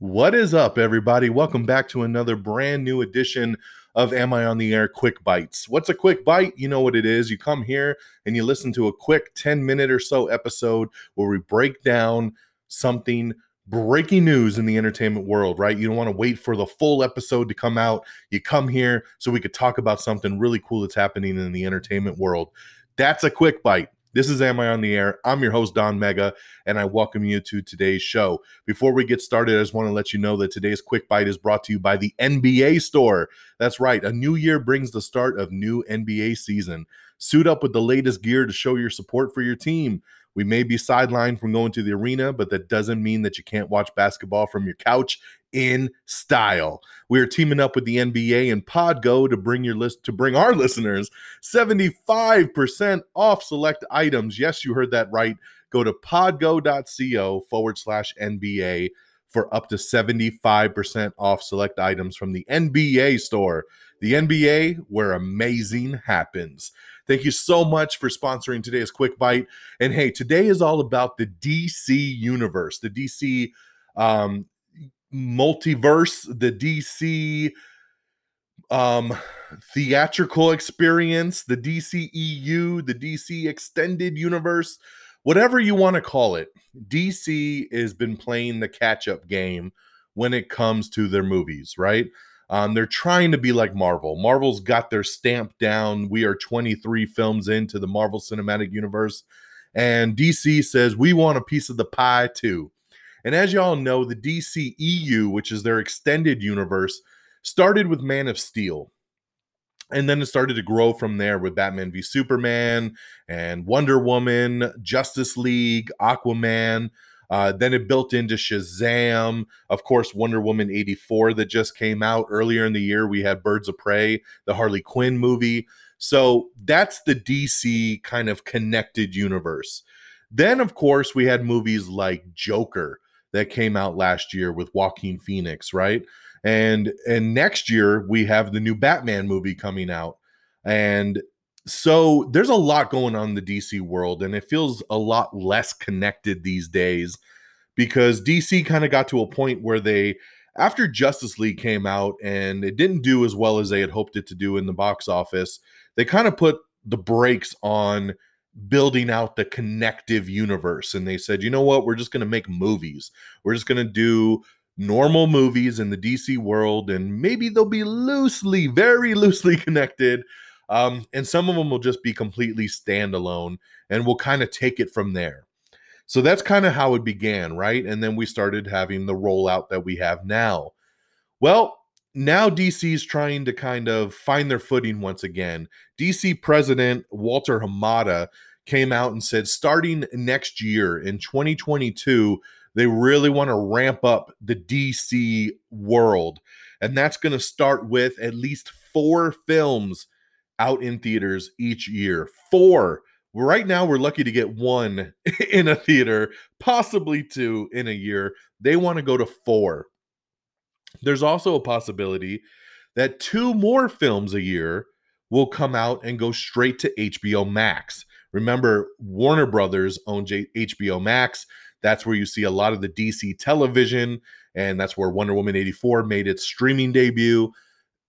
What is up, everybody? Welcome back to another brand new edition of Am I on the Air Quick Bites. What's a quick bite? You know what it is. You come here and you listen to a quick 10 minute or so episode where we break down something breaking news in the entertainment world, right? You don't want to wait for the full episode to come out. You come here so we could talk about something really cool that's happening in the entertainment world. That's a quick bite. This is Am I on the Air? I'm your host, Don Mega, and I welcome you to today's show. Before we get started, I just want to let you know that today's Quick Bite is brought to you by the NBA Store. That's right, a new year brings the start of new NBA season. Suit up with the latest gear to show your support for your team. We may be sidelined from going to the arena, but that doesn't mean that you can't watch basketball from your couch in style. We are teaming up with the NBA and Podgo to bring your list to bring our listeners 75% off select items. Yes, you heard that right. Go to podgo.co forward slash NBA for up to 75% off select items from the NBA store. The NBA, where amazing happens. Thank you so much for sponsoring today's Quick Bite. And hey, today is all about the DC universe, the DC um, multiverse, the DC um theatrical experience, the DCEU, the DC extended universe, whatever you want to call it. DC has been playing the catch-up game when it comes to their movies, right? Um, they're trying to be like Marvel. Marvel's got their stamp down. We are 23 films into the Marvel Cinematic Universe. And DC says, we want a piece of the pie too. And as y'all know, the DC EU, which is their extended universe, started with Man of Steel. And then it started to grow from there with Batman v Superman and Wonder Woman, Justice League, Aquaman. Uh, then it built into Shazam. Of course, Wonder Woman 84 that just came out earlier in the year. We had Birds of Prey, the Harley Quinn movie. So that's the DC kind of connected universe. Then, of course, we had movies like Joker, that came out last year with Joaquin Phoenix, right? And and next year we have the new Batman movie coming out. And so there's a lot going on in the DC world and it feels a lot less connected these days because DC kind of got to a point where they after Justice League came out and it didn't do as well as they had hoped it to do in the box office, they kind of put the brakes on building out the connective universe. And they said, you know what? We're just going to make movies. We're just going to do normal movies in the DC world, and maybe they'll be loosely, very loosely connected. Um, and some of them will just be completely standalone, and we'll kind of take it from there. So that's kind of how it began, right? And then we started having the rollout that we have now. Well, now DC is trying to kind of find their footing once again. DC President Walter Hamada came out and said starting next year in 2022, they really want to ramp up the DC world. And that's going to start with at least four films out in theaters each year. Four. Right now, we're lucky to get one in a theater, possibly two in a year. They want to go to four. There's also a possibility that two more films a year will come out and go straight to HBO Max. Remember, Warner Brothers owns HBO Max. That's where you see a lot of the DC television, and that's where Wonder Woman 84 made its streaming debut.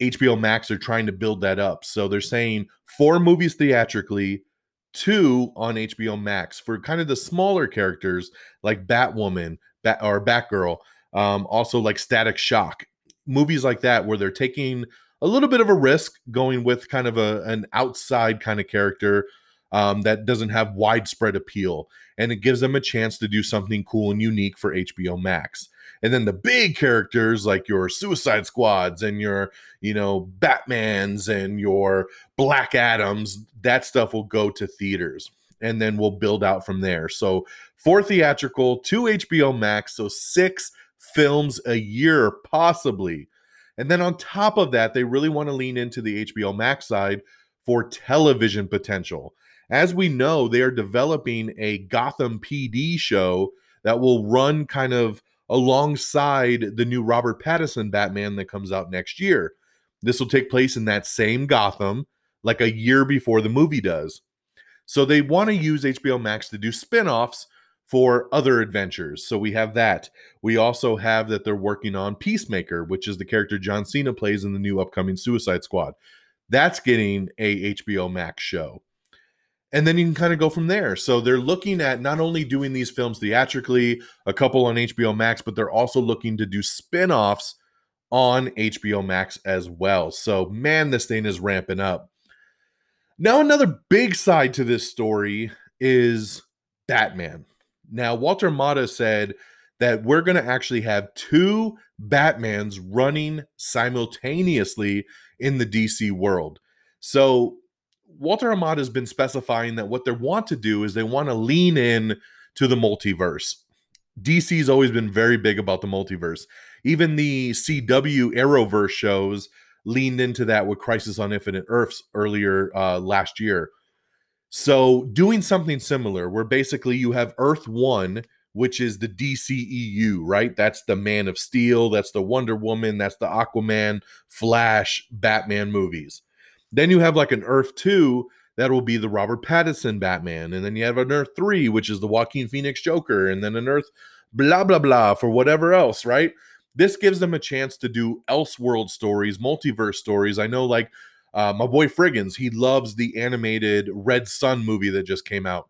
HBO Max are trying to build that up. So they're saying four movies theatrically, two on HBO Max for kind of the smaller characters like Batwoman Bat- or Batgirl, um, also like Static Shock, movies like that where they're taking a little bit of a risk going with kind of a, an outside kind of character um, that doesn't have widespread appeal. And it gives them a chance to do something cool and unique for HBO Max. And then the big characters like your Suicide Squads and your, you know, Batmans and your Black Adams, that stuff will go to theaters. And then we'll build out from there. So, four theatrical, two HBO Max, so six films a year, possibly. And then on top of that, they really want to lean into the HBO Max side for television potential. As we know, they are developing a Gotham PD show that will run kind of alongside the new Robert Pattinson Batman that comes out next year. This will take place in that same Gotham, like a year before the movie does. So they want to use HBO Max to do spin offs for other adventures. So we have that. We also have that they're working on Peacemaker, which is the character John Cena plays in the new upcoming Suicide Squad. That's getting a HBO Max show. And then you can kind of go from there. So they're looking at not only doing these films theatrically, a couple on HBO Max, but they're also looking to do spin offs on HBO Max as well. So, man, this thing is ramping up. Now, another big side to this story is Batman. Now, Walter Hamada said that we're going to actually have two Batmans running simultaneously in the DC world. So, Walter Hamada has been specifying that what they want to do is they want to lean in to the multiverse. DC's always been very big about the multiverse. Even the CW Arrowverse shows leaned into that with Crisis on Infinite Earths earlier uh, last year. So, doing something similar, where basically you have Earth One, which is the DCEU, right? That's the Man of Steel, that's the Wonder Woman, that's the Aquaman, Flash, Batman movies. Then you have like an Earth 2 that will be the Robert Pattinson Batman. And then you have an Earth 3, which is the Joaquin Phoenix Joker. And then an Earth blah, blah, blah for whatever else, right? This gives them a chance to do Elseworld stories, multiverse stories. I know, like, uh, my boy Friggins, he loves the animated Red Sun movie that just came out.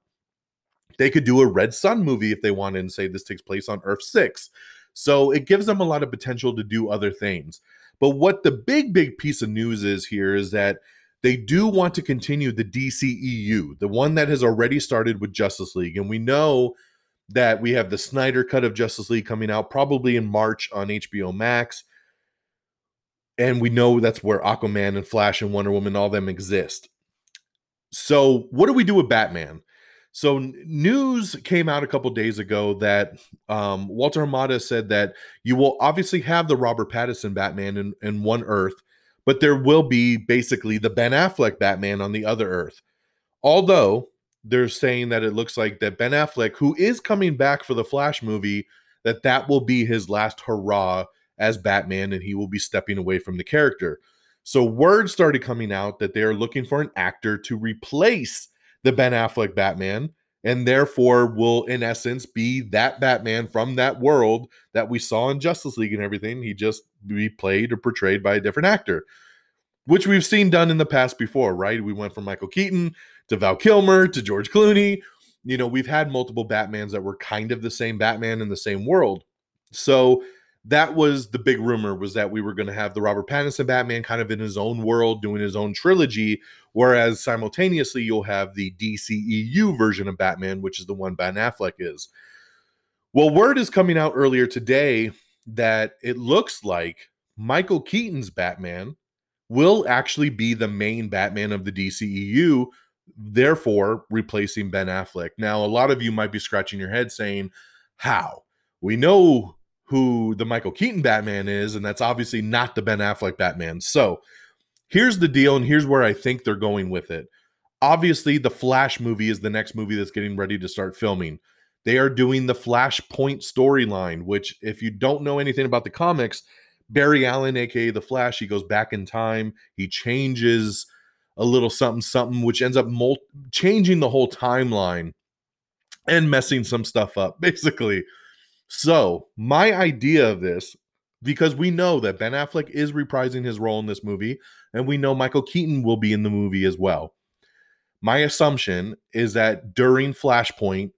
They could do a Red Sun movie if they wanted and say this takes place on Earth 6. So it gives them a lot of potential to do other things. But what the big, big piece of news is here is that they do want to continue the DCEU, the one that has already started with Justice League. And we know that we have the Snyder cut of Justice League coming out probably in March on HBO Max and we know that's where Aquaman and Flash and Wonder Woman all them exist. So, what do we do with Batman? So, news came out a couple days ago that um, Walter Hamada said that you will obviously have the Robert Pattinson Batman in, in one Earth, but there will be basically the Ben Affleck Batman on the other Earth. Although they're saying that it looks like that Ben Affleck, who is coming back for the Flash movie, that that will be his last hurrah as Batman and he will be stepping away from the character. So word started coming out that they're looking for an actor to replace the Ben Affleck Batman and therefore will in essence be that Batman from that world that we saw in Justice League and everything. He just be played or portrayed by a different actor, which we've seen done in the past before, right? We went from Michael Keaton to Val Kilmer to George Clooney. You know, we've had multiple Batmans that were kind of the same Batman in the same world. So that was the big rumor was that we were going to have the Robert Pattinson Batman kind of in his own world doing his own trilogy whereas simultaneously you'll have the DCEU version of Batman which is the one Ben Affleck is. Well, word is coming out earlier today that it looks like Michael Keaton's Batman will actually be the main Batman of the DCEU, therefore replacing Ben Affleck. Now, a lot of you might be scratching your head saying, How? We know who the Michael Keaton Batman is, and that's obviously not the Ben Affleck Batman. So here's the deal, and here's where I think they're going with it. Obviously, the Flash movie is the next movie that's getting ready to start filming. They are doing the Flashpoint storyline, which, if you don't know anything about the comics, Barry Allen, aka the Flash, he goes back in time, he changes a little something, something, which ends up mul- changing the whole timeline and messing some stuff up, basically. So, my idea of this, because we know that Ben Affleck is reprising his role in this movie, and we know Michael Keaton will be in the movie as well. My assumption is that during Flashpoint,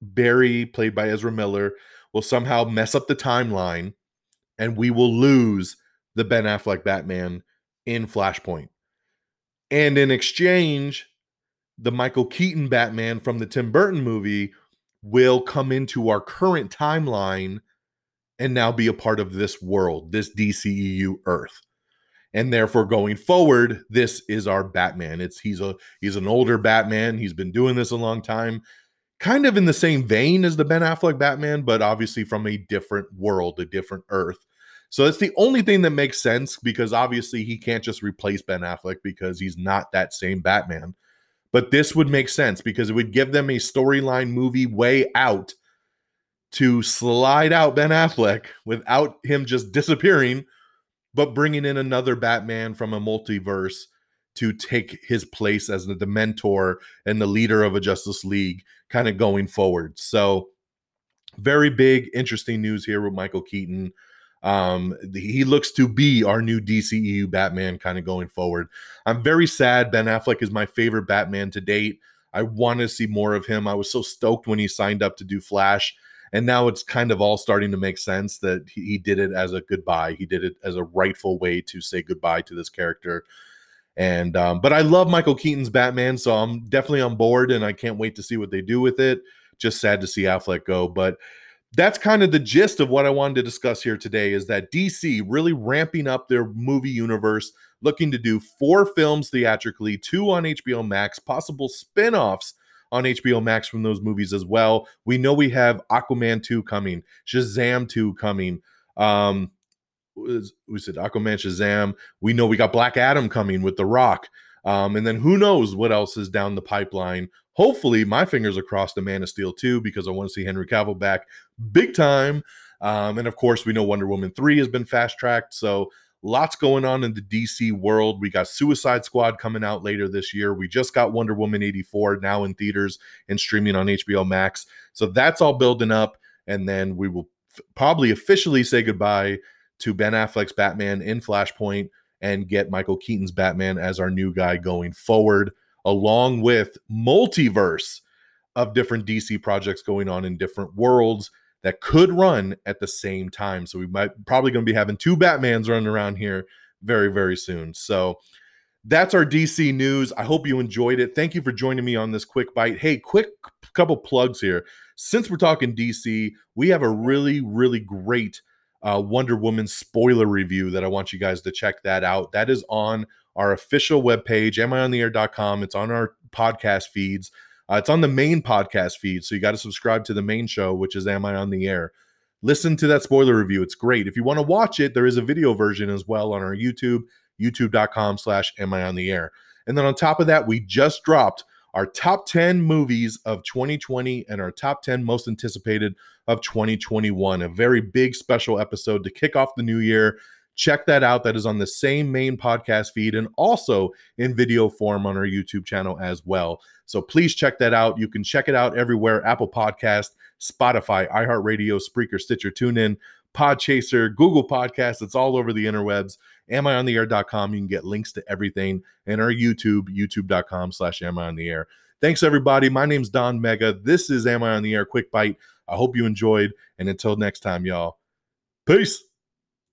Barry, played by Ezra Miller, will somehow mess up the timeline and we will lose the Ben Affleck Batman in Flashpoint. And in exchange, the Michael Keaton Batman from the Tim Burton movie will come into our current timeline and now be a part of this world, this DCEU Earth. And therefore going forward, this is our Batman. It's he's a he's an older Batman. He's been doing this a long time. Kind of in the same vein as the Ben Affleck Batman, but obviously from a different world, a different Earth. So that's the only thing that makes sense because obviously he can't just replace Ben Affleck because he's not that same Batman. But this would make sense because it would give them a storyline movie way out to slide out Ben Affleck without him just disappearing, but bringing in another Batman from a multiverse to take his place as the, mentor and the leader of a Justice League kind of going forward. So, very big, interesting news here with Michael Keaton. Um, he looks to be our new DCEU Batman kind of going forward. I'm very sad. Ben Affleck is my favorite Batman to date. I want to see more of him. I was so stoked when he signed up to do Flash. And now it's kind of all starting to make sense that he, he did it as a goodbye. He did it as a rightful way to say goodbye to this character. And um, but I love Michael Keaton's Batman, so I'm definitely on board, and I can't wait to see what they do with it. Just sad to see Affleck go, but that's kind of the gist of what I wanted to discuss here today. Is that DC really ramping up their movie universe, looking to do four films theatrically, two on HBO Max, possible spin-offs on HBO Max from those movies as well. We know we have Aquaman 2 coming, Shazam 2 coming. Um, we said Aquaman, Shazam. We know we got Black Adam coming with The Rock. Um, and then who knows what else is down the pipeline. Hopefully, my fingers are crossed to Man of Steel 2 because I want to see Henry Cavill back big time. Um, and of course, we know Wonder Woman 3 has been fast tracked. So lots going on in the DC world. We got Suicide Squad coming out later this year. We just got Wonder Woman 84 now in theaters and streaming on HBO Max. So that's all building up. And then we will f- probably officially say goodbye to Ben Affleck's Batman in Flashpoint and get Michael Keaton's Batman as our new guy going forward, along with multiverse of different DC projects going on in different worlds that could run at the same time. So we might probably going to be having two Batmans running around here very, very soon. So that's our DC news. I hope you enjoyed it. Thank you for joining me on this quick bite. Hey, quick couple plugs here. Since we're talking DC, we have a really, really great uh, Wonder Woman spoiler review that I want you guys to check that out. That is on our official webpage, amiontheair.com. It's on our podcast feeds. Uh, it's on the main podcast feed, so you got to subscribe to the main show, which is Am I on the Air? Listen to that spoiler review. It's great. If you want to watch it, there is a video version as well on our YouTube, youtube.com slash Am I on the Air. And then on top of that, we just dropped our top 10 movies of 2020 and our top 10 most anticipated of 2021. A very big special episode to kick off the new year. Check that out. That is on the same main podcast feed and also in video form on our YouTube channel as well. So please check that out. You can check it out everywhere Apple Podcast, Spotify, iHeartRadio, Spreaker, Stitcher, TuneIn, Podchaser, Google Podcasts. It's all over the interwebs. AmIOnTheAir.com. You can get links to everything and our YouTube, youtube.com slash Am I on the Air. Thanks, everybody. My name's Don Mega. This is Am I on the Air Quick Bite. I hope you enjoyed. And until next time, y'all, peace.